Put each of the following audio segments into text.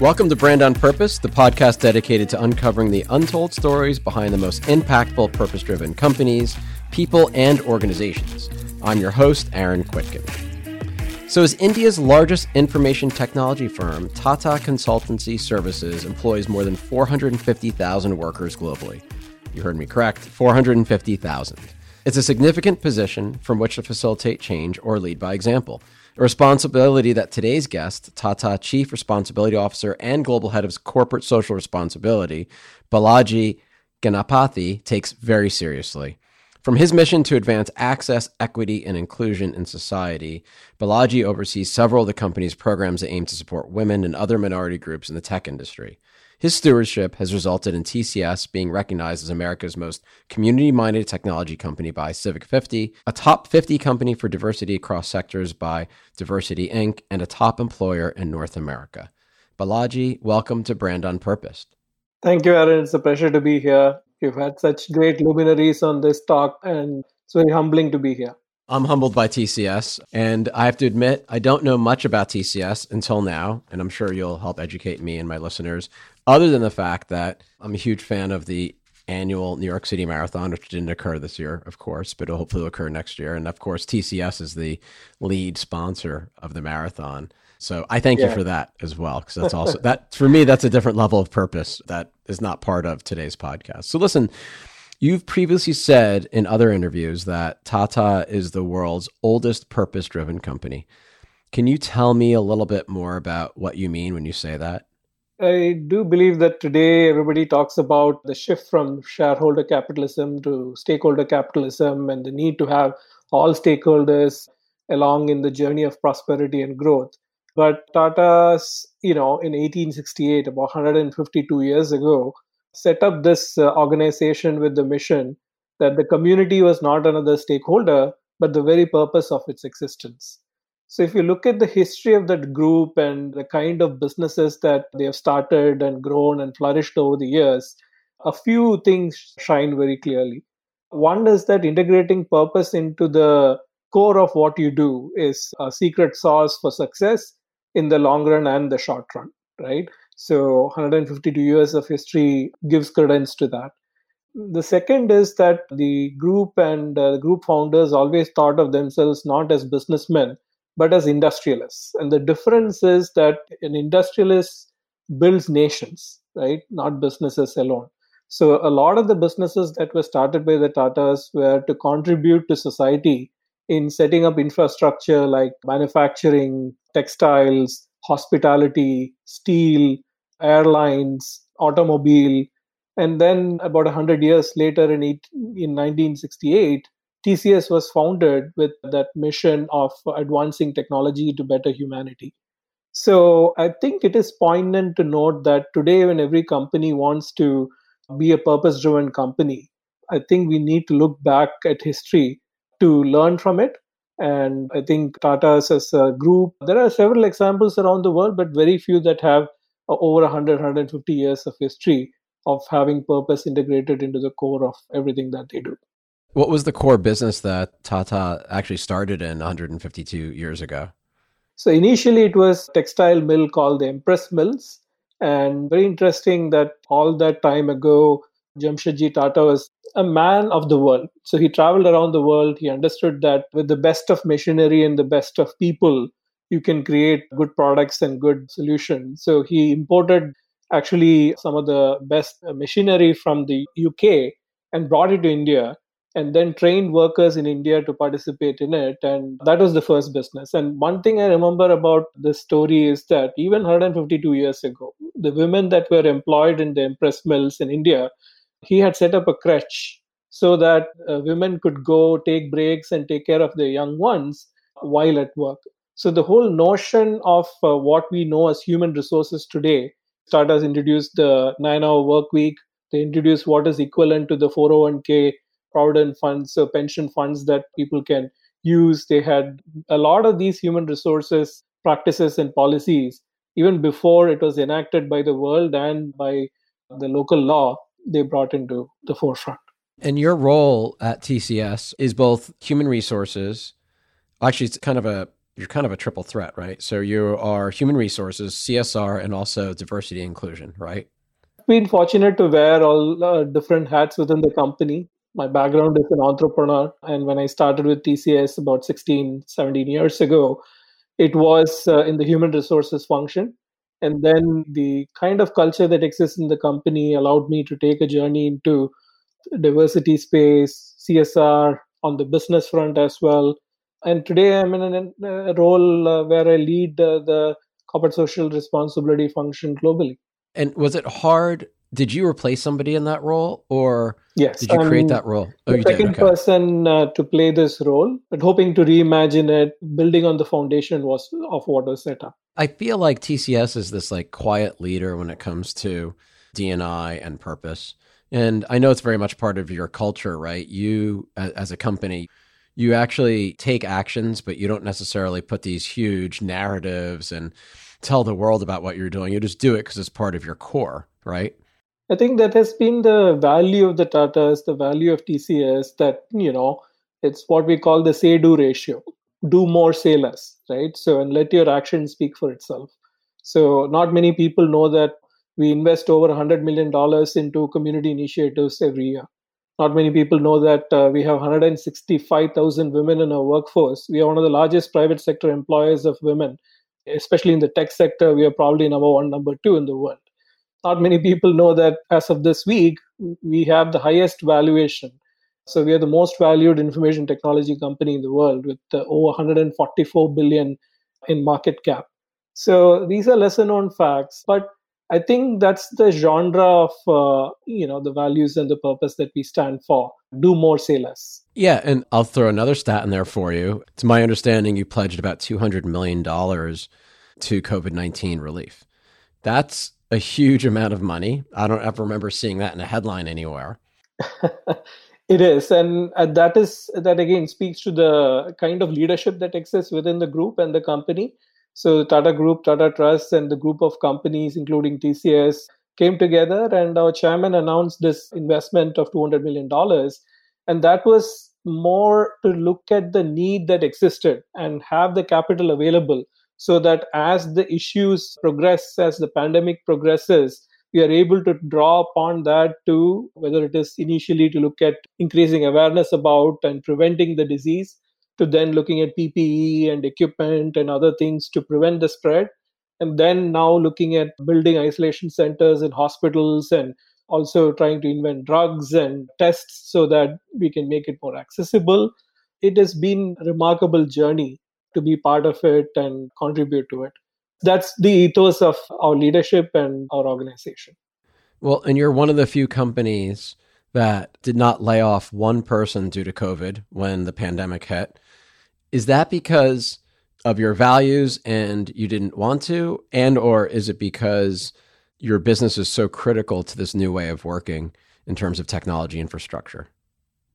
Welcome to Brand on Purpose, the podcast dedicated to uncovering the untold stories behind the most impactful purpose driven companies, people, and organizations. I'm your host, Aaron Kwittken. So, as India's largest information technology firm, Tata Consultancy Services employs more than 450,000 workers globally. You heard me correct 450,000. It's a significant position from which to facilitate change or lead by example a responsibility that today's guest, Tata Chief Responsibility Officer and Global Head of Corporate Social Responsibility, Balaji Ganapathy, takes very seriously. From his mission to advance access, equity, and inclusion in society, Balaji oversees several of the company's programs that aim to support women and other minority groups in the tech industry. His stewardship has resulted in TCS being recognized as America's most community minded technology company by Civic 50, a top 50 company for diversity across sectors by Diversity Inc., and a top employer in North America. Balaji, welcome to Brand on Purpose. Thank you, Aaron. It's a pleasure to be here. You've had such great luminaries on this talk, and it's very humbling to be here. I'm humbled by TCS, and I have to admit, I don't know much about TCS until now, and I'm sure you'll help educate me and my listeners other than the fact that I'm a huge fan of the annual New York City Marathon, which didn't occur this year, of course, but it'll hopefully occur next year. And of course, TCS is the lead sponsor of the marathon. So I thank yeah. you for that as well, because that's also that for me, that's a different level of purpose that is not part of today's podcast. So listen, you've previously said in other interviews that Tata is the world's oldest purpose driven company. Can you tell me a little bit more about what you mean when you say that? I do believe that today everybody talks about the shift from shareholder capitalism to stakeholder capitalism and the need to have all stakeholders along in the journey of prosperity and growth. But Tata's, you know, in 1868, about 152 years ago, set up this uh, organization with the mission that the community was not another stakeholder, but the very purpose of its existence. So, if you look at the history of that group and the kind of businesses that they have started and grown and flourished over the years, a few things shine very clearly. One is that integrating purpose into the core of what you do is a secret sauce for success in the long run and the short run, right? So, 152 years of history gives credence to that. The second is that the group and uh, the group founders always thought of themselves not as businessmen, but as industrialists. And the difference is that an industrialist builds nations, right? Not businesses alone. So a lot of the businesses that were started by the Tatas were to contribute to society in setting up infrastructure like manufacturing, textiles, hospitality, steel, airlines, automobile. And then about 100 years later in, in 1968, TCS was founded with that mission of advancing technology to better humanity. So I think it is poignant to note that today, when every company wants to be a purpose driven company, I think we need to look back at history to learn from it. And I think Tata's as a group, there are several examples around the world, but very few that have uh, over 100, 150 years of history of having purpose integrated into the core of everything that they do. What was the core business that Tata actually started in 152 years ago? So initially it was textile mill called the Empress Mills. And very interesting that all that time ago, Jamshedji Tata was a man of the world. So he traveled around the world. He understood that with the best of machinery and the best of people, you can create good products and good solutions. So he imported actually some of the best machinery from the UK and brought it to India and then trained workers in India to participate in it. And that was the first business. And one thing I remember about this story is that even 152 years ago, the women that were employed in the Empress Mills in India, he had set up a crutch so that uh, women could go take breaks and take care of their young ones while at work. So the whole notion of uh, what we know as human resources today, Tata's introduced the nine-hour work week. They introduced what is equivalent to the 401k provident funds, so pension funds that people can use. They had a lot of these human resources practices and policies even before it was enacted by the world and by the local law they brought into the forefront. And your role at TCS is both human resources. Actually, it's kind of a you're kind of a triple threat, right? So you are human resources, CSR, and also diversity inclusion, right? Been fortunate to wear all uh, different hats within the company. My background is an entrepreneur, and when I started with TCS about 16, 17 years ago, it was uh, in the human resources function. And then the kind of culture that exists in the company allowed me to take a journey into diversity space, CSR on the business front as well, and today I'm in a, role uh, where I lead uh, the corporate social responsibility function globally. And was it hard? Did you replace somebody in that role, or yes, did you create that role? Oh, the second okay. person uh, to play this role, but hoping to reimagine it, building on the foundation was of what was set up. I feel like TCS is this like quiet leader when it comes to DNI and purpose. And I know it's very much part of your culture, right? You, as a company, you actually take actions, but you don't necessarily put these huge narratives and tell the world about what you're doing. You just do it because it's part of your core, right? I think that has been the value of the Tatas, the value of TCS, that, you know, it's what we call the say do ratio do more, say less, right? So, and let your action speak for itself. So, not many people know that we invest over $100 million into community initiatives every year. Not many people know that uh, we have 165,000 women in our workforce. We are one of the largest private sector employers of women, especially in the tech sector. We are probably number one, number two in the world. Not many people know that as of this week, we have the highest valuation. So we are the most valued information technology company in the world with uh, over 144 billion in market cap. So these are lesser known facts, but I think that's the genre of uh, you know the values and the purpose that we stand for. Do more, say less. Yeah, and I'll throw another stat in there for you. It's my understanding you pledged about two hundred million dollars to COVID nineteen relief. That's a huge amount of money. I don't ever remember seeing that in a headline anywhere. it is, and that is that again speaks to the kind of leadership that exists within the group and the company so Tata Group, Tata Trust, and the group of companies, including TCS, came together, and our chairman announced this investment of $200 million. And that was more to look at the need that existed and have the capital available so that as the issues progress, as the pandemic progresses, we are able to draw upon that to whether it is initially to look at increasing awareness about and preventing the disease to then looking at PPE and equipment and other things to prevent the spread. And then now looking at building isolation centers in hospitals and also trying to invent drugs and tests so that we can make it more accessible. It has been a remarkable journey to be part of it and contribute to it. That's the ethos of our leadership and our organization. Well, and you're one of the few companies that did not lay off one person due to COVID when the pandemic hit. Is that because of your values and you didn't want to and or is it because your business is so critical to this new way of working in terms of technology infrastructure?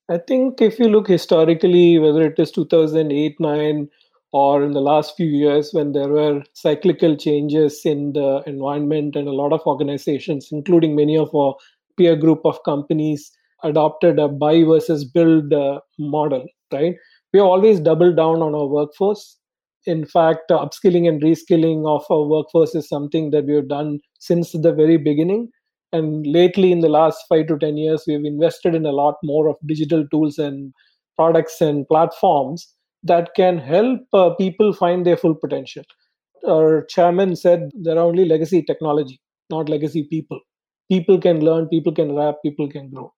I think if you look historically, whether it is 2008, 9, or in the last few years when there were cyclical changes in the environment and a lot of organizations, including many of our peer group of companies, adopted a buy versus build uh, model, right? we have always doubled down on our workforce. In fact, uh, upskilling and reskilling of our workforce is something that we have done since the very beginning. And lately, in the last five to 10 years, we've invested in a lot more of digital tools and products and platforms that can help uh, people find their full potential. Our chairman said there are only legacy technology, not legacy people. People can learn, people can rap, people can grow.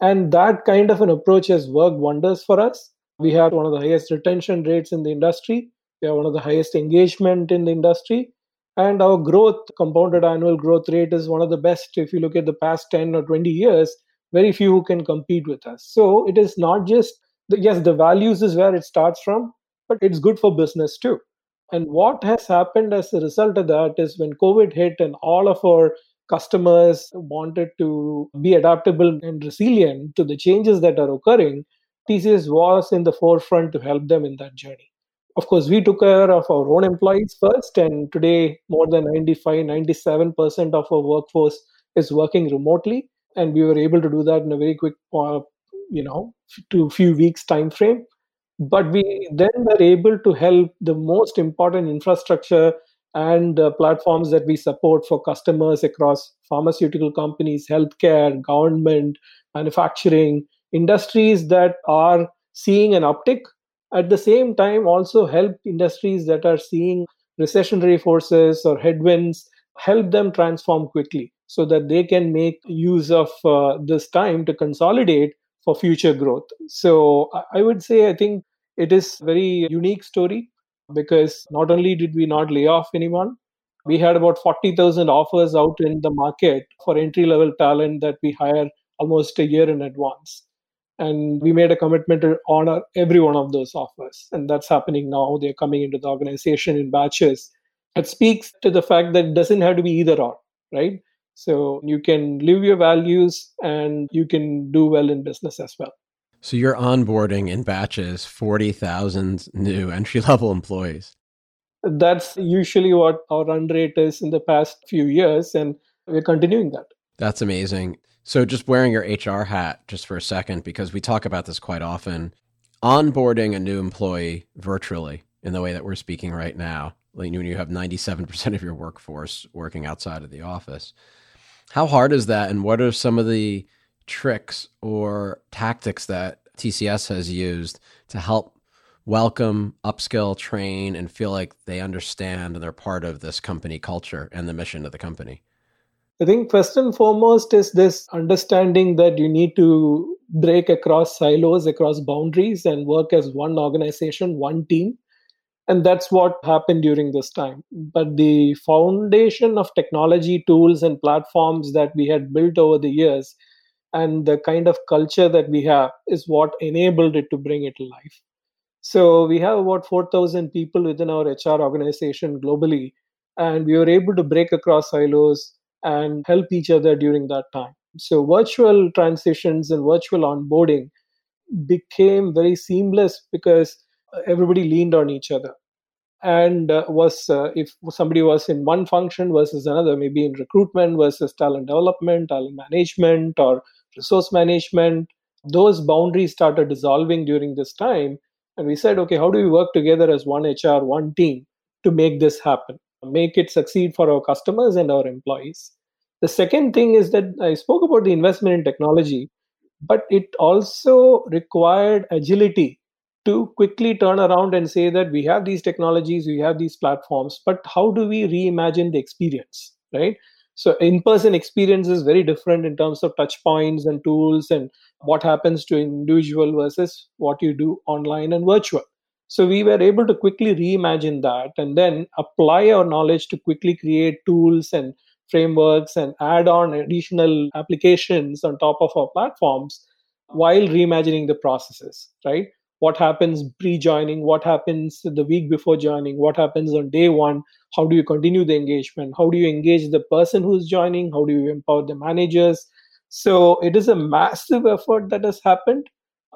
And that kind of an approach has worked wonders for us. We have one of the highest retention rates in the industry. We have one of the highest engagement in the industry. And our growth, compounded annual growth rate, is one of the best. If you look at the past 10 or 20 years, very few who can compete with us. So it is not just, the, yes, the values is where it starts from, but it's good for business too. And what has happened as a result of that is when COVID hit and all of our customers wanted to be adaptable and resilient to the changes that are occurring, TCS was in the forefront to help them in that journey. Of course, we took care of our own employees first, and today more than 95, 97% of our workforce is working remotely, and we were able to do that in a very quick, uh, you know, to few weeks time frame. But we then were able to help the most important infrastructure and uh, platforms that we support for customers across pharmaceutical companies, healthcare, government, manufacturing, industries that are seeing an uptick. At the same time, also help industries that are seeing recessionary forces or headwinds, help them transform quickly so that they can make use of uh, this time to consolidate for future growth. So I would say I think it is a very unique story because not only did we not lay off anyone, we had about 40,000 offers out in the market for entry level talent that we hire almost a year in advance. And we made a commitment to honor every one of those offers. And that's happening now. They're coming into the organization in batches. It speaks to the fact that it doesn't have to be either or, right? So you can live your values and you can do well in business as well. So you're onboarding in batches 40,000 new entry level employees. That's usually what our run rate is in the past few years, and we're continuing that. That's amazing. So, just wearing your HR hat just for a second, because we talk about this quite often onboarding a new employee virtually in the way that we're speaking right now, like when you have 97% of your workforce working outside of the office. How hard is that? And what are some of the tricks or tactics that TCS has used to help welcome, upskill, train, and feel like they understand and they're part of this company culture and the mission of the company? I think first and foremost is this understanding that you need to break across silos, across boundaries, and work as one organization, one team. And that's what happened during this time. But the foundation of technology tools and platforms that we had built over the years and the kind of culture that we have is what enabled it to bring it to life. So we have about 4,000 people within our HR organization globally, and we were able to break across silos and help each other during that time. So virtual transitions and virtual onboarding became very seamless because everybody leaned on each other and uh, was uh, if somebody was in one function versus another maybe in recruitment versus talent development talent management or resource management, those boundaries started dissolving during this time. And we said, okay, how do we work together as one HR, one team to make this happen, make it succeed for our customers and our employees? The second thing is that I spoke about the investment in technology, but it also required agility to quickly turn around and say that we have these technologies, we have these platforms, but how do we reimagine the experience, right? So in-person experience is very different in terms of touch points and tools and what happens to individual versus what you do online and virtual. So we were able to quickly reimagine that and then apply our knowledge to quickly create tools and frameworks and add on additional applications on top of our platforms while reimagining the processes, right? What happens pre-joining? What happens the week before joining? What happens on day one? How do you continue the engagement? How do you engage the person who's joining? How do you empower the managers? So it is a massive effort that has happened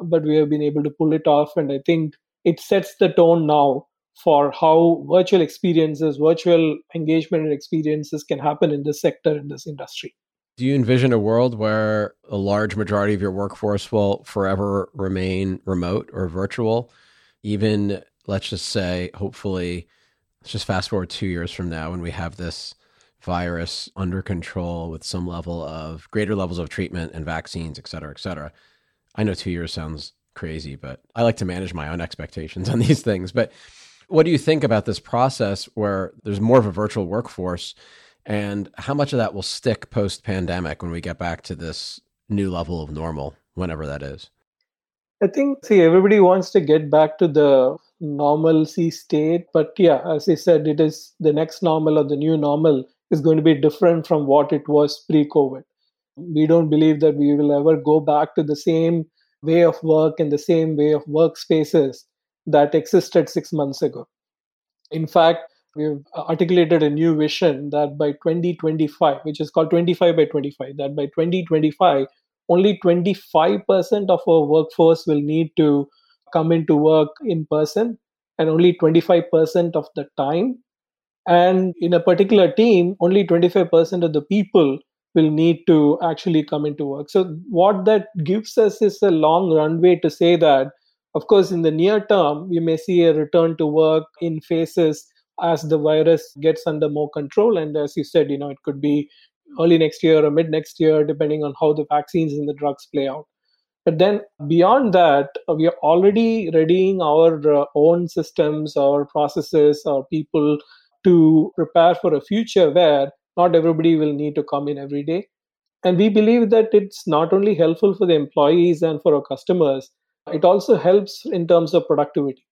but we have been able to pull it off and i think it sets the tone now for how virtual experiences virtual engagement and experiences can happen in this sector in this industry do you envision a world where a large majority of your workforce will forever remain remote or virtual? Even, let's just say, hopefully, let's just fast forward two years from now when we have this virus under control with some level of greater levels of treatment and vaccines, et cetera, et cetera. I know two years sounds crazy, but I like to manage my own expectations on these things. But what do you think about this process where there's more of a virtual workforce? And how much of that will stick post pandemic when we get back to this new level of normal, whenever that is? I think, see, everybody wants to get back to the normalcy state. But yeah, as I said, it is the next normal or the new normal is going to be different from what it was pre COVID. We don't believe that we will ever go back to the same way of work and the same way of workspaces that existed six months ago. In fact, we've uh, articulated a new vision that by 2025, which is called 25 by 25, that by 2025, only 25% of our workforce will need to come into work in person and only 25% of the time. And in a particular team, only 25% of the people will need to actually come into work. So, what that gives us is a long runway to say that, Of course, in the near term, we may see a return to work in phases as the virus gets under more control. And as you said, you know, it could be early next year or mid next year, depending on how the vaccines and the drugs play out. But then beyond that, we are already readying our uh, own systems, our processes, our people to prepare for a future where not everybody will need to come in every day. And we believe that it's not only helpful for the employees and for our customers, it also helps in terms of productivity.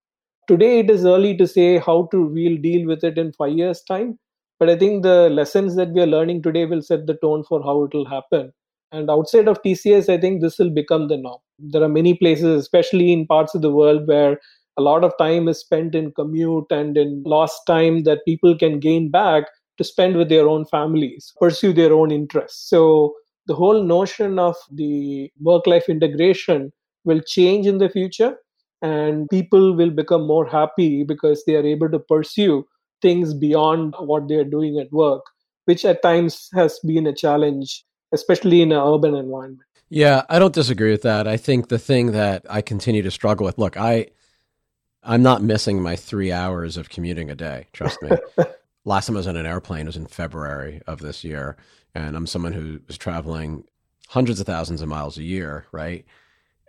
Today, it is early to say how to we'll deal with it in five years' time, but I think the lessons that we are learning today will set the tone for how it will happen. And outside of TCS, I think this will become the norm. There are many places, especially in parts of the world, where a lot of time is spent in commute and in lost time that people can gain back to spend with their own families, pursue their own interests. So the whole notion of the work life integration will change in the future and people will become more happy because they are able to pursue things beyond what they are doing at work which at times has been a challenge especially in an urban environment. Yeah i don't disagree with that. I think the thing that i continue to struggle with look i i'm not missing my three hours of commuting a day trust me. Last time i was on an airplane was in february of this year and i'm someone who is traveling hundreds of thousands of miles a year right?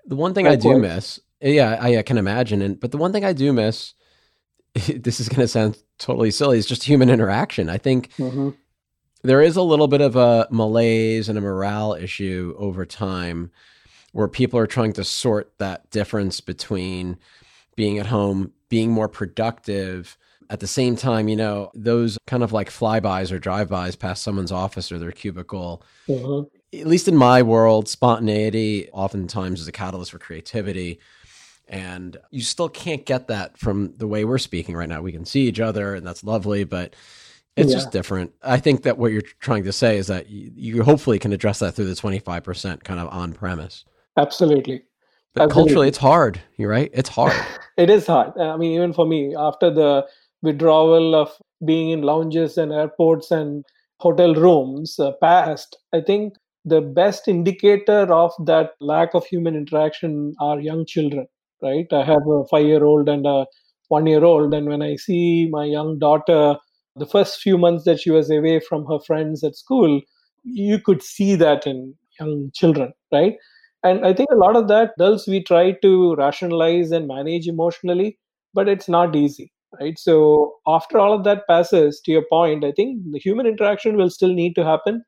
The one thing I do miss, yeah, I, I, can imagine, and but the one thing I do miss, this is going to sound totally silly, is just human interaction. I think mm-hmm. there is a little bit of a malaise and a morale issue over time, where people are trying to sort that difference between being at home, being more productive. At the same time, you know, those kind of like flybys or drive-bys past someone's office or their cubicle, mm-hmm at least in my world, spontaneity oftentimes is a catalyst for creativity. And you still can't get that from the way we're speaking right now. We can see each other, and that's lovely, but it's yeah. just different. I think that what you're trying to say is that you, you hopefully can address that through the 25% kind of on premise. Absolutely. But Absolutely. culturally, it's hard. You're right. It's hard. it is hard. I mean, even for me, after the withdrawal of being in lounges and airports and hotel rooms uh, passed, I think the best indicator of that lack of human interaction are young children right? I have a 5 year old and a 1 year old and when i see my young daughter the first few months that she was away from her friends at school you could see that in young children right? And i think a lot of that adults we try to rationalize and manage emotionally but it's not easy right? So after all of that passes to your point i think the human interaction will still need to happen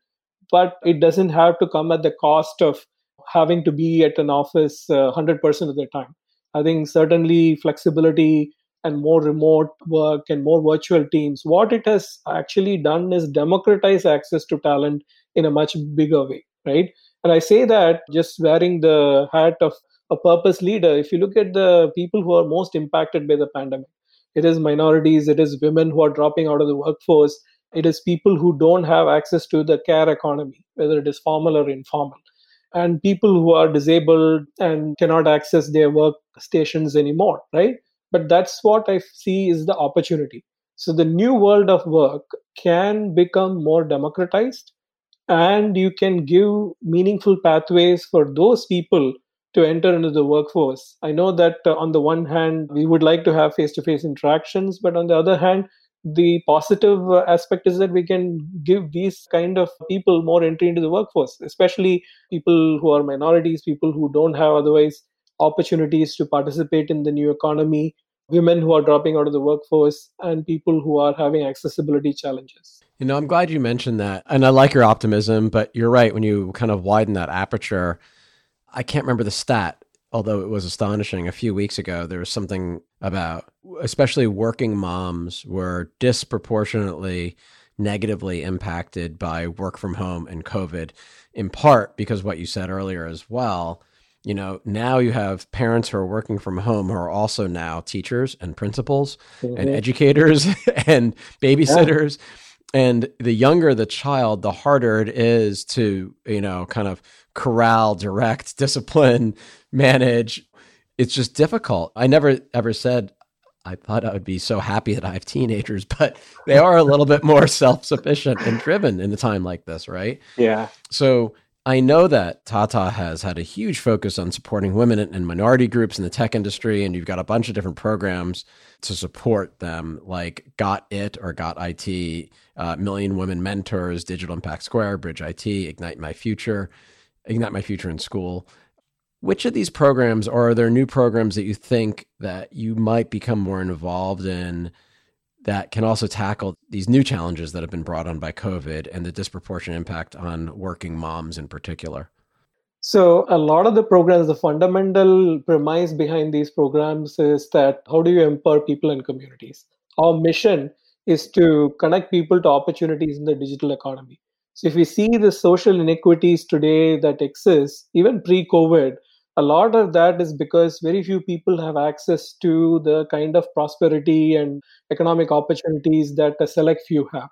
but it doesn't have to come at the cost of having to be at an office uh, 100% of the time. I think certainly flexibility and more remote work and more virtual teams, what it has actually done is democratize access to talent in a much bigger way, right? And I say that just wearing the hat of a purpose leader. If you look at the people who are most impacted by the pandemic, it is minorities, it is women who are dropping out of the workforce, it is people who don't have access to the care economy, whether it is formal or informal, and people who are disabled and cannot access their workstations anymore, right? But that's what I see is the opportunity. So the new world of work can become more democratized and you can give meaningful pathways for those people to enter into the workforce. I know that uh, on the one hand, we would like to have face to face interactions, but on the other hand, the positive uh, aspect is that we can give these kind of people more entry into the workforce especially people who are minorities people who don't have otherwise opportunities to participate in the new economy women who are dropping out of the workforce and people who are having accessibility challenges. You know i'm glad you mentioned that and i like your optimism but you're right when you kind of widen that aperture i can't remember the stat although it was astonishing a few weeks ago there was something about especially working moms were disproportionately negatively impacted by work from home and covid in part because what you said earlier as well you know now you have parents who are working from home who are also now teachers and principals mm-hmm. and educators and babysitters yeah. and the younger the child the harder it is to you know kind of corral direct discipline manage. It's just difficult. I never ever said I thought I would be so happy that I have teenagers, but they are a little bit more self sufficient and driven in a time like this, right? Yeah. So I know that Tata has had a huge focus on supporting women and minority groups in the tech industry, and you've got a bunch of different programs to support them, like Got It or Got IT, uh, Million Women Mentors, Digital Impact Square, Bridge IT, Ignite My Future, Ignite My Future in School. Which of these programs, or are there new programs that you think that you might become more involved in that can also tackle these new challenges that have been brought on by COVID and the disproportionate impact on working moms in particular? So, a lot of the programs, the fundamental premise behind these programs is that how do you empower people and communities? Our mission is to connect people to opportunities in the digital economy. So, if we see the social inequities today that exist, even pre COVID, a lot of that is because very few people have access to the kind of prosperity and economic opportunities that a select few have.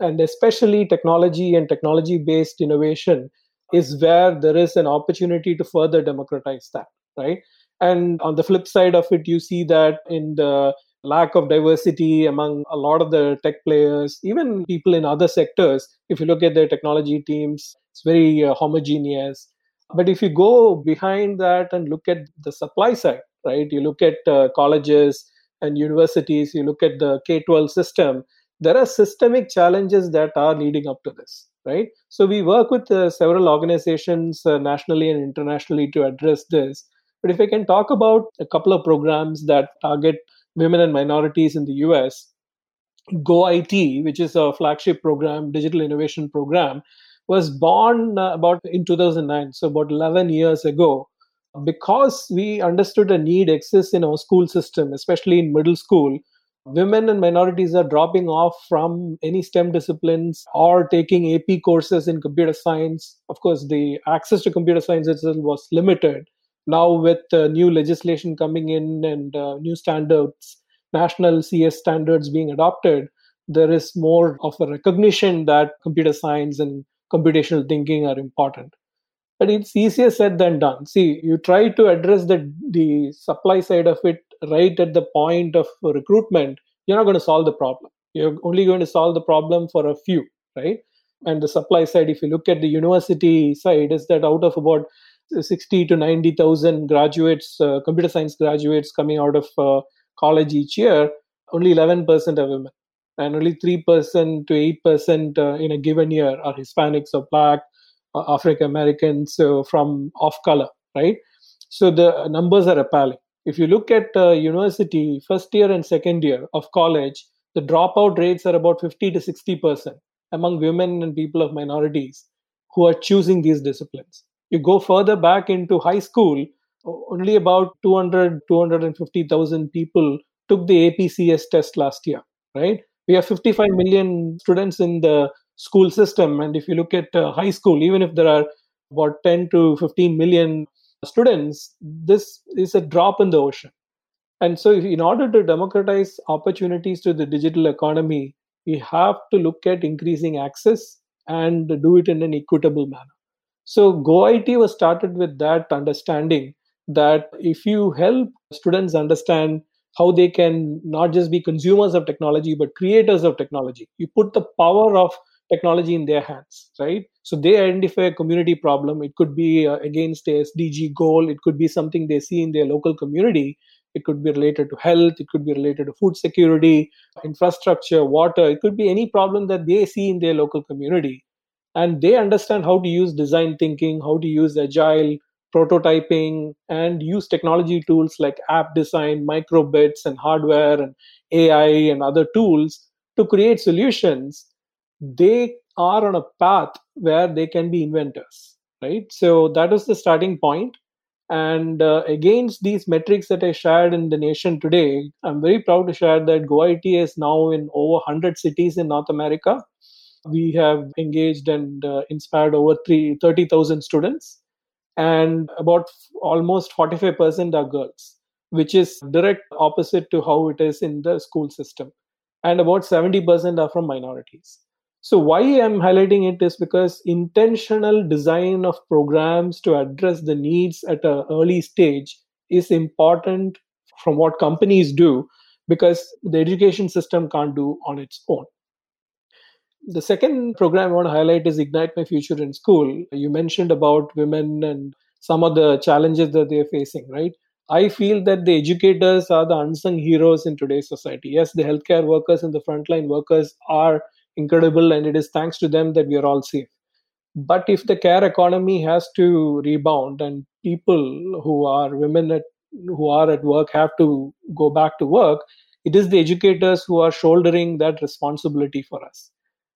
And especially technology and technology based innovation is where there is an opportunity to further democratize that, right? And on the flip side of it, you see that in the lack of diversity among a lot of the tech players, even people in other sectors, if you look at their technology teams, it's very uh, homogeneous but if you go behind that and look at the supply side, right, you look at uh, colleges and universities, you look at the K 12 system, there are systemic challenges that are leading up to this, right? So we work with uh, several organizations uh, nationally and internationally to address this. But if I can talk about a couple of programs that target women and minorities in the US, Go IT, which is a flagship program, digital innovation program, was born uh, about in 2009, so about 11 years ago, because we understood a need exists in our school system, especially in middle school. Women and minorities are dropping off from any STEM disciplines or taking AP courses in computer science. Of course, the access to computer science itself was limited. Now, with uh, new legislation coming in and uh, new standards, national CS standards being adopted, there is more of a recognition that computer science and computational thinking are important. But it's easier said than done. See you try to address the the supply side of it right at the point of recruitment you're not going to solve the problem. You're only going to solve the problem for a few right? And the supply side if you look at the university side is that out of about 60 to 90000 graduates uh, computer science graduates coming out of uh, college each year only 11% are women and only 3% to 8% uh, in a given year are Hispanics or Black, uh, African Americans so from off color, right? So the numbers are appalling. If you look at uh, university, first year and second year of college, the dropout rates are about 50 to 60% among women and people of minorities who are choosing these disciplines. You go further back into high school, only about 200, 250,000 people took the APCS test last year, right? We have 55 million students in the school system and if you look at uh, high school even if there are about 10 to 15 million students this is a drop in the ocean. And so in order to democratize opportunities to the digital economy we have to look at increasing access and do it in an equitable manner. So GoIT was started with that understanding that if you help students understand how they can not just be consumers of technology but creators of technology. You put the power of technology in their hands right? So they identify a community problem. It could be uh, against a sdg goal. It could be something they see in their local community. It could be related to health. It could be related to food security infrastructure water. It could be any problem that they see in their local community. And they understand how to use design thinking how to use agile prototyping and use technology tools like app design, microbits, and hardware and AI and other tools to create solutions, they are on a path where they can be inventors, right? So that is the starting point. And uh, against these metrics that I shared in the nation today, I'm very proud to share that GoIT is now in over 100 cities in North America. We have engaged and uh, inspired over 30,000 students and about almost 45% are girls which is direct opposite to how it is in the school system. And about 70% are from minorities. So why i'm highlighting it is because intentional design of programs to address the needs at an early stage is important from what companies do because the education system can't do on its own The second program I want to highlight is Ignite My Future in School. You mentioned about women and some of the challenges that they're facing, right? I feel that the educators are the unsung heroes in today's society. Yes, the healthcare workers and the frontline workers are incredible, and it is thanks to them that we are all safe. But if the care economy has to rebound and people who are women at, who are at work have to go back to work, it is the educators who are shouldering that responsibility for us.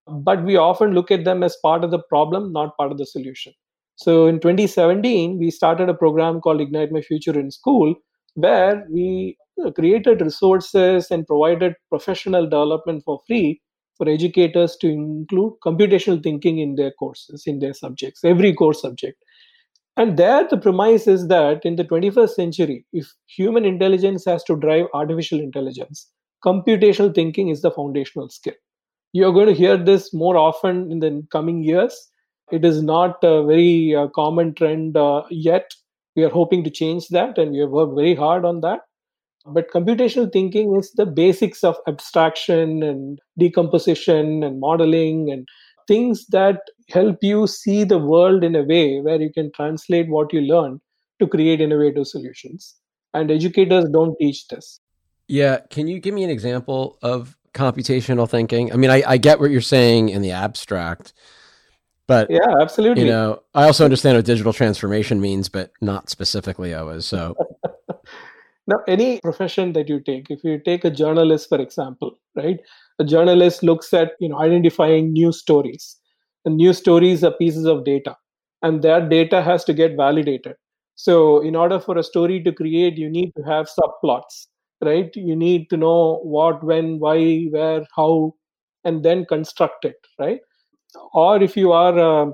But we often look at them as part of the problem, not part of the solution. So in 2017, we started a program called Ignite My Future in School, where we created resources and provided professional development for free for educators to include computational thinking in their courses, in their subjects, every course subject. And there, the premise is that in the 21st century, if human intelligence has to drive artificial intelligence, computational thinking is the foundational skill. You're going to hear this more often in the coming years. It is not a very uh, common trend uh, yet. We are hoping to change that, and we have worked very hard on that. But computational thinking is the basics of abstraction and decomposition and modeling and things that help you see the world in a way where you can translate what you learn to create innovative solutions. And educators don't teach this. Yeah. Can you give me an example of computational thinking? I mean, I, I get what you're saying in the abstract, but yeah, absolutely. You know, I also understand what digital transformation means, but not specifically always. So Now, any profession that you take, if you take a journalist, for example, right? A journalist looks at, you know, identifying new stories. And news stories are pieces of data, and that data has to get validated. So, in order for a story to create, you need to have subplots, right? You need to know what, when, why, where, how, and then construct it, right? Or if you are a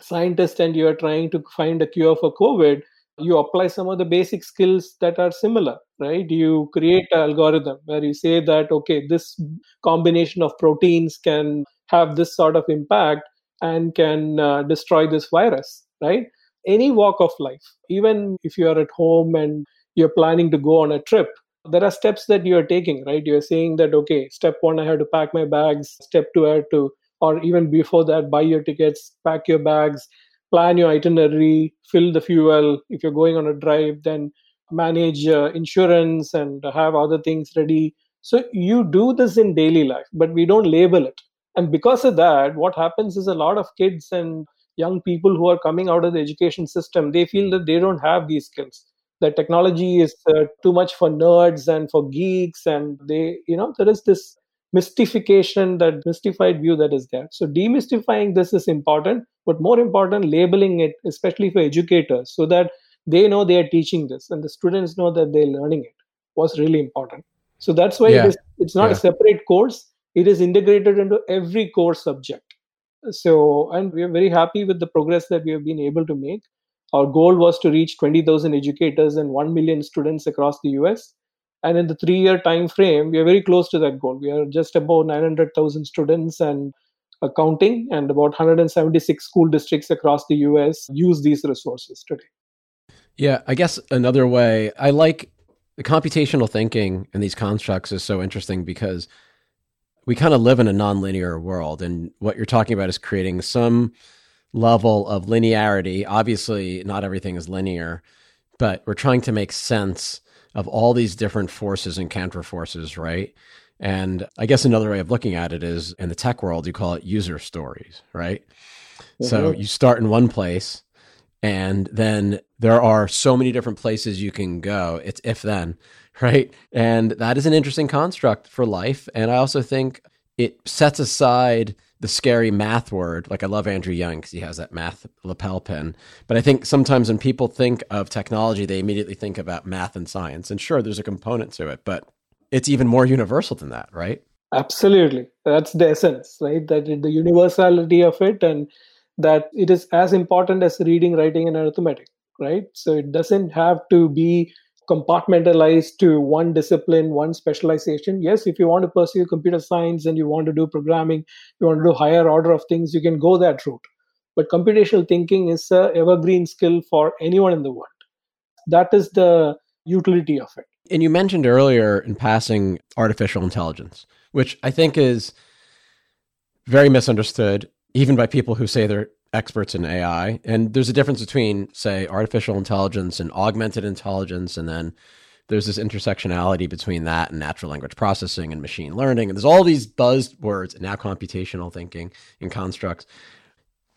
scientist and you are trying to find a cure for COVID, you apply some of the basic skills that are similar right you create an algorithm where you say that okay this combination of proteins can have this sort of impact and can uh, destroy this virus right any walk of life even if you are at home and you're planning to go on a trip there are steps that you are taking right you're saying that okay step 1 i have to pack my bags step 2 i have to or even before that buy your tickets pack your bags plan your itinerary, fill the fuel. If you're going on a drive, then manage uh, insurance and have other things ready. So you do this in daily life, but we don't label it. And because of that, what happens is a lot of kids and young people who are coming out of the education system, they feel that they don't have these skills. That technology is uh, too much for nerds and for geeks, and they, you know, there is this mystification, that mystified view that is there. So demystifying this is important, but more important, labeling it, especially for educators, so that they know they are teaching this and the students know that they're learning it was really important. So that's why yeah. it is, it's not yeah. a separate course. It is integrated into every course subject. So, and we are very happy with the progress that we have been able to make. Our goal was to reach 20,000 educators and 1 million students across the US and in the three year time frame we are very close to that goal. We are just about 900000 students and accounting and about 176 school districts across the us use these resources today. Yeah i guess another way i like the computational thinking and these constructs is so interesting because we kind of live in a nonlinear world and what you're talking about is creating some level of linearity obviously not everything is linear but we're trying to make sense of all these different forces and counter forces, right? And I guess another way of looking at it is in the tech world, you call it user stories, right? Mm-hmm. So you start in one place and then there are so many different places you can go. It's if then, right? And that is an interesting construct for life. And I also think it sets aside the scary math word. Like I love Andrew Yang because he has that math lapel pin. But I think sometimes when people think of technology, they immediately think about math and science. And sure, there's a component to it, but it's even more universal than that, right? Absolutely. That's the essence, right? That the universality of it and that it is as important as reading, writing, and arithmetic, right? So it doesn't have to be compartmentalized to one discipline, one specialization. Yes, if you want to pursue computer science and you want to do programming, you want to do higher order of things, you can go that route. But computational thinking is a evergreen skill for anyone in the world. That is the utility of it. And you mentioned earlier in passing artificial intelligence, which I think is very misunderstood, even by people who say they're experts in AI. And there's a difference between, say, artificial intelligence and augmented intelligence. And then there's this intersectionality between that and natural language processing and machine learning. And there's all these buzzwords and now computational thinking and constructs.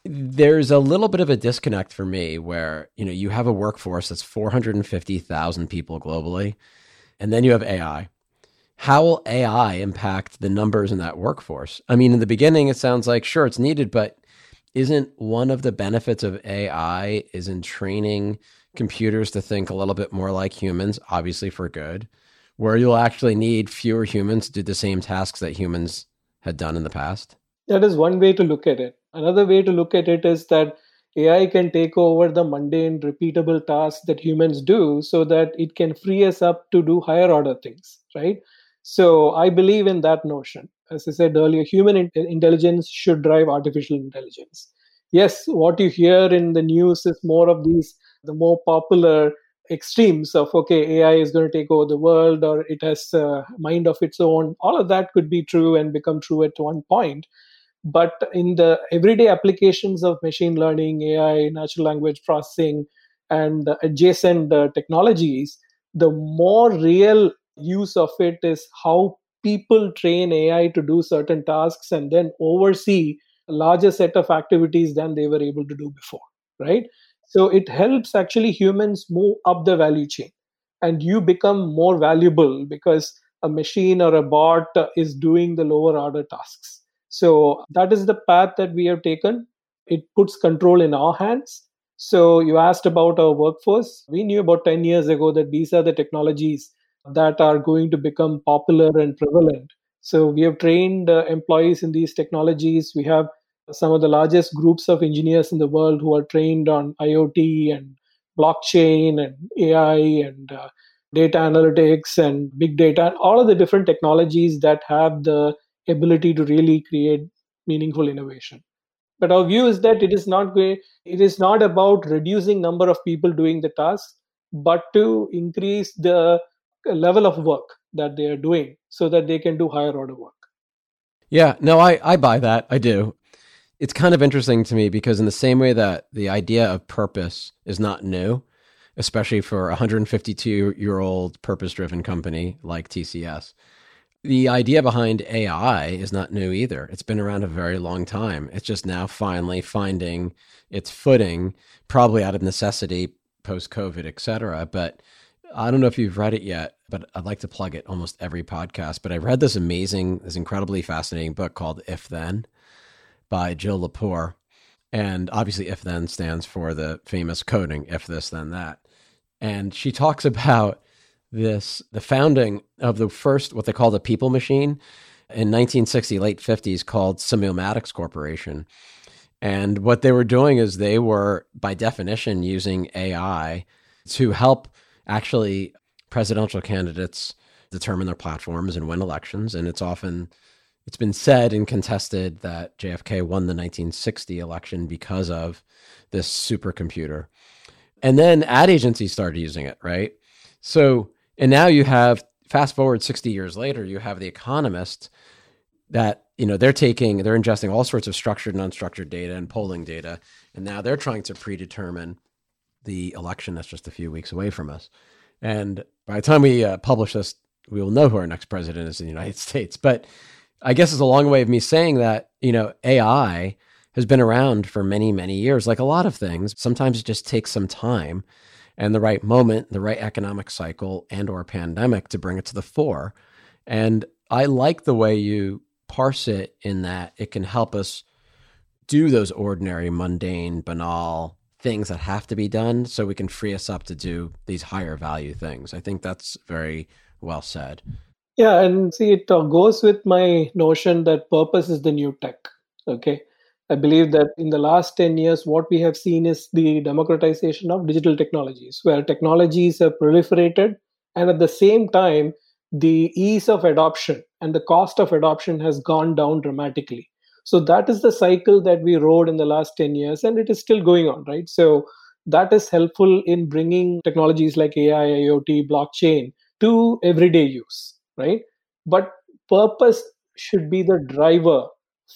There's a little bit of a disconnect for me where, you know, you have a workforce that's 450,000 people globally, and then you have AI how will AI impact the numbers in that workforce? I mean, in the beginning, it sounds like sure it's needed, but isn't one of the benefits of AI is in training computers to think a little bit more like humans, obviously for good, where you'll actually need fewer humans to do the same tasks that humans had done in the past? That is one way to look at it. Another way to look at it is that AI can take over the mundane, repeatable tasks that humans do so that it can free us up to do higher order things, right? So I believe in that notion. As I said earlier, human in- intelligence should drive artificial intelligence. Yes, what you hear in the news is more of these, the more popular extremes of, okay, AI is going to take over the world or it has a mind of its own. All of that could be true and become true at one point. But in the everyday applications of machine learning, AI, natural language processing, and adjacent uh, technologies, the more real use of it is how people train AI to do certain tasks and then oversee a larger set of activities than they were able to do before, right? So it helps actually humans move up the value chain and you become more valuable because a machine or a bot is doing the lower order tasks. So that is the path that we have taken. It puts control in our hands. So you asked about our workforce. We knew about 10 years ago that these are the technologies that are going to become popular and prevalent. So we have trained uh, employees in these technologies. We have some of the largest groups of engineers in the world who are trained on IoT and blockchain and AI and uh, data analytics and big data, all of the different technologies that have the ability to really create meaningful innovation. But our view is that it is not it is not about reducing number of people doing the task, but to increase the level of work that they are doing so that they can do higher order work. Yeah, no, I, I buy that. I do. It's kind of interesting to me because, in the same way that the idea of purpose is not new, especially for a 152 year old purpose driven company like TCS, the idea behind AI is not new either. It's been around a very long time. It's just now finally finding its footing, probably out of necessity post COVID, et cetera. But I don't know if you've read it yet, but I'd like to plug it almost every podcast. But I read this amazing, this incredibly fascinating book called If Then by Jill Lepore. And obviously, If Then stands for the famous coding, if this, then that. And she talks about this the founding of the first, what they call the people machine in 1960, late 50s, called Simulmatics Corporation. And what they were doing is they were, by definition, using AI to help actually presidential candidates determine their platforms and win elections. And it's often it's been said and contested that JFK won the 1960 election because of this supercomputer. And then ad agencies started using it, right? So, and now you have fast forward 60 years later, you have the economists that, you know, they're taking, they're ingesting all sorts of structured and unstructured data and polling data. And now they're trying to predetermine the election that's just a few weeks away from us. And by the time we uh, publish this, we will know who our next president is in the United States. But I guess it's a long way of me saying that, you know, AI has been around for many, many years, like a lot of things. Sometimes it just takes some time and the right moment, the right economic cycle and or pandemic to bring it to the fore. And I like the way you parse it in that it can help us do those ordinary, mundane, banal things that have to be done so we can free us up to do these higher value things. I think that's very well said. Yeah, and see, it uh, goes with my notion that purpose is the new tech. Okay. I believe that in the last 10 years, what we have seen is the democratization of digital technologies, where technologies have proliferated. And at the same time, the ease of adoption and the cost of adoption has gone down dramatically. So that is the cycle that we rode in the last 10 years, and it is still going on, right? So that is helpful in bringing technologies like AI, IoT, blockchain to everyday use, right? But purpose should be the driver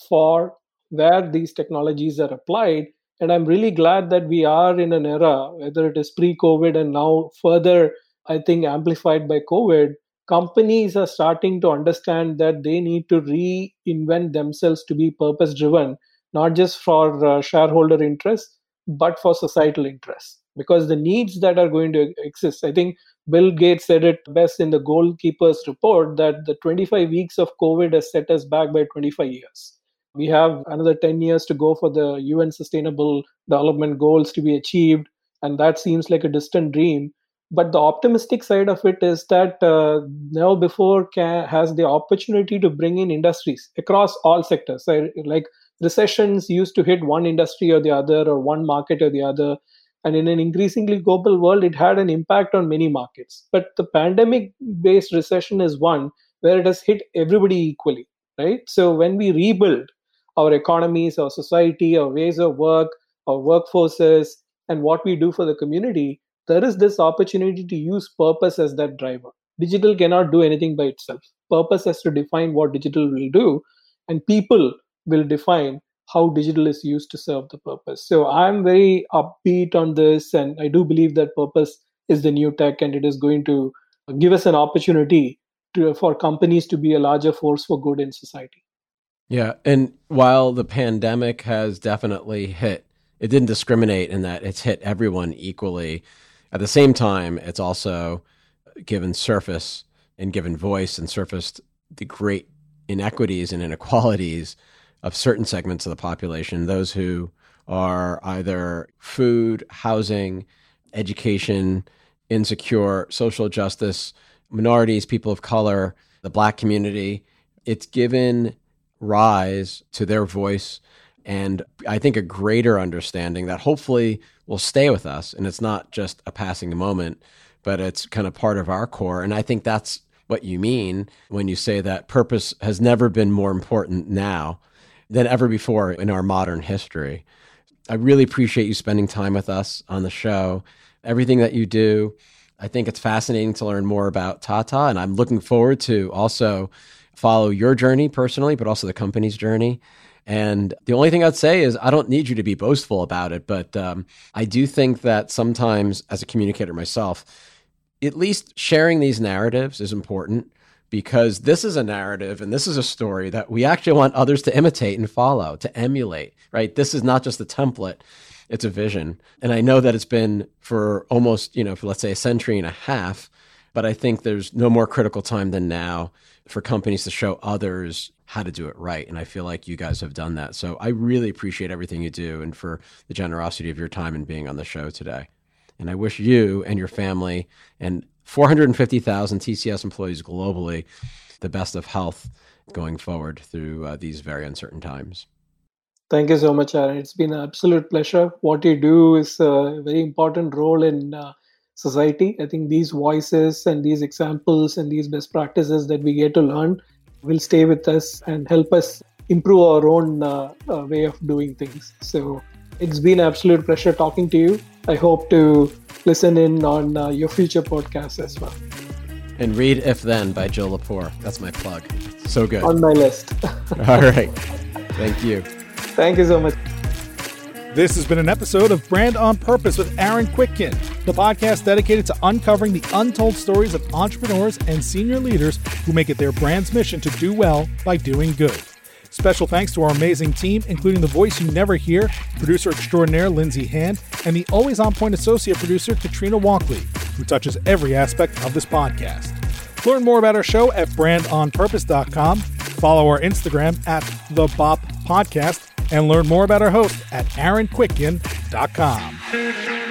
for where these technologies are applied. And I'm really glad that we are in an era, whether it is pre COVID and now further, I think, amplified by COVID, companies are starting to understand that they need to reinvent themselves to be purpose driven, not just for uh, shareholder interests, but for societal interests. Because the needs that are going to exist, I think Bill Gates said it best in the Goalkeepers report that the 25 weeks of COVID has set us back by 25 years. We have another 10 years to go for the UN Sustainable Development Goals to be achieved, and that seems like a distant dream but the optimistic side of it is that uh, now before can, has the opportunity to bring in industries across all sectors so, like recessions used to hit one industry or the other or one market or the other. And in an increasingly global world it had an impact on many markets. But the pandemic based recession is one where it has hit everybody equally right? So when we rebuild our economies our society our ways of work our workforces and what we do for the community there is this opportunity to use purpose as that driver. Digital cannot do anything by itself. Purpose has to define what digital will do, and people will define how digital is used to serve the purpose. So I'm very upbeat on this, and I do believe that purpose is the new tech, and it is going to give us an opportunity to, for companies to be a larger force for good in society. Yeah, and while the pandemic has definitely hit, it didn't discriminate in that it's hit everyone equally. At the same time, it's also given surface and given voice and surfaced the great inequities and inequalities of certain segments of the population, those who are either food, housing, education, insecure, social justice, minorities, people of color, the black community. It's given rise to their voice and I think a greater understanding that hopefully will stay with us. And it's not just a passing moment, but it's kind of part of our core. And I think that's what you mean when you say that purpose has never been more important now than ever before in our modern history. I really appreciate you spending time with us on the show. Everything that you do, I think it's fascinating to learn more about Tata. And I'm looking forward to also follow your journey personally, but also the company's journey. And the only thing I'd say is I don't need you to be boastful about it, but um, I do think that sometimes, as a communicator myself, at least sharing these narratives is important because this is a narrative and this is a story that we actually want others to imitate and follow, to emulate, right? This is not just a template, it's a vision. And I know that it's been for almost, you know, for let's say a century and a half, but I think there's no more critical time than now for companies to show others how to do it right. And I feel like you guys have done that. So I really appreciate everything you do and for the generosity of your time and being on the show today. And I wish you and your family and 450,000 TCS employees globally the best of health going forward through uh, these very uncertain times. Thank you so much, Aaron. It's been an absolute pleasure. What you do is a very important role in uh, society. I think these voices and these examples and these best practices that we get to learn will stay with us and help us improve our own uh, uh, way of doing things. So it's been absolute pleasure talking to you. I hope to listen in on uh, your future podcasts as well. And read If Then by Joe Lepore. That's my plug. So good. On my list. All right. Thank you. Thank you so much. This has been an episode of Brand on Purpose with Aaron Kwittken, the podcast dedicated to uncovering the untold stories of entrepreneurs and senior leaders who make it their brand's mission to do well by doing good. Special thanks to our amazing team, including the voice you never hear, producer extraordinaire Lindsay Hand, and the always on point associate producer Katrina Walkley, who touches every aspect of this podcast. Learn more about our show at brandonpurpose.com. Follow our Instagram at the Bop Podcast and learn more about our host at aaronkwittken.com.